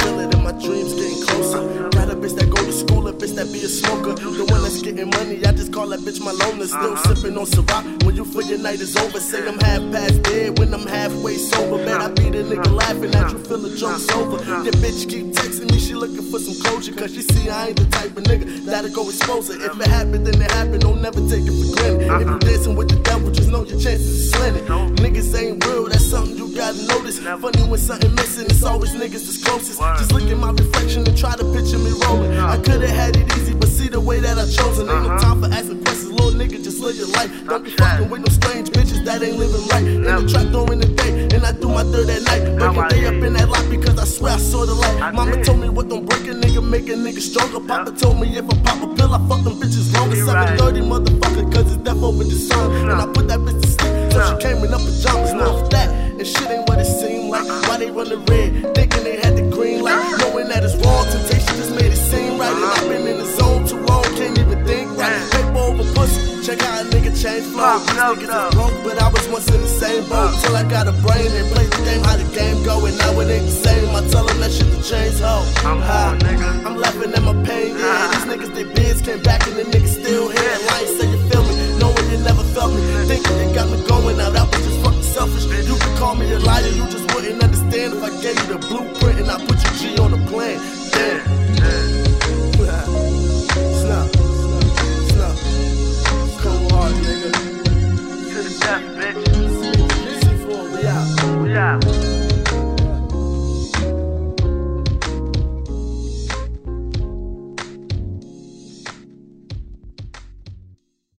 Feel it in my dreams getting closer. Bitch that go to school, a bitch that be a smoker. The one that's getting money, I just call that bitch my loner. Still uh-huh. sipping on Ciroc when you feel your night is over. Say I'm half past dead when I'm halfway sober. Man, I be the uh-huh. nigga laughing at you, feel the uh-huh. joke's over. Your bitch keep texting me, she looking for some closure. Cause she see I ain't the type of nigga that'll go expose her. If it happened, then it happened. Don't never take it for granted. If you're dancing with the devil, just know your chances is slanted. Gotta notice. Funny when something missing, it's always niggas that's closest. Just look at my reflection and try to picture me rolling. I could've had it easy, but see the way that I chosen. Ain't no time for asking questions, little nigga, just live your life. Don't be fucking with no strange bitches that ain't living right. In the trap during the day, and I do my dirt at night. Breaking day up in that lot because I swear I saw the light. Mama told me what don't break a nigga, make a nigga stronger. Papa told me if I pop a pill, I fuck them bitches longer. 730 motherfucker, cause it's death over the sun. And I put that bitch to sleep, so she came in up pajamas. Red, thinking they had the green light, ah! knowing that it's wrong. Temptation just made it seem right. And I've been in the zone too long, can't even think right. Paper over pussy, check how a nigga change flow. These niggas is broke, but I was once in the same boat. Ah. Till I got a brain and play the game, how the game go, and now it ain't the same. I tell them that shit to change, ho. I'm High. nigga. I'm laughing at my job.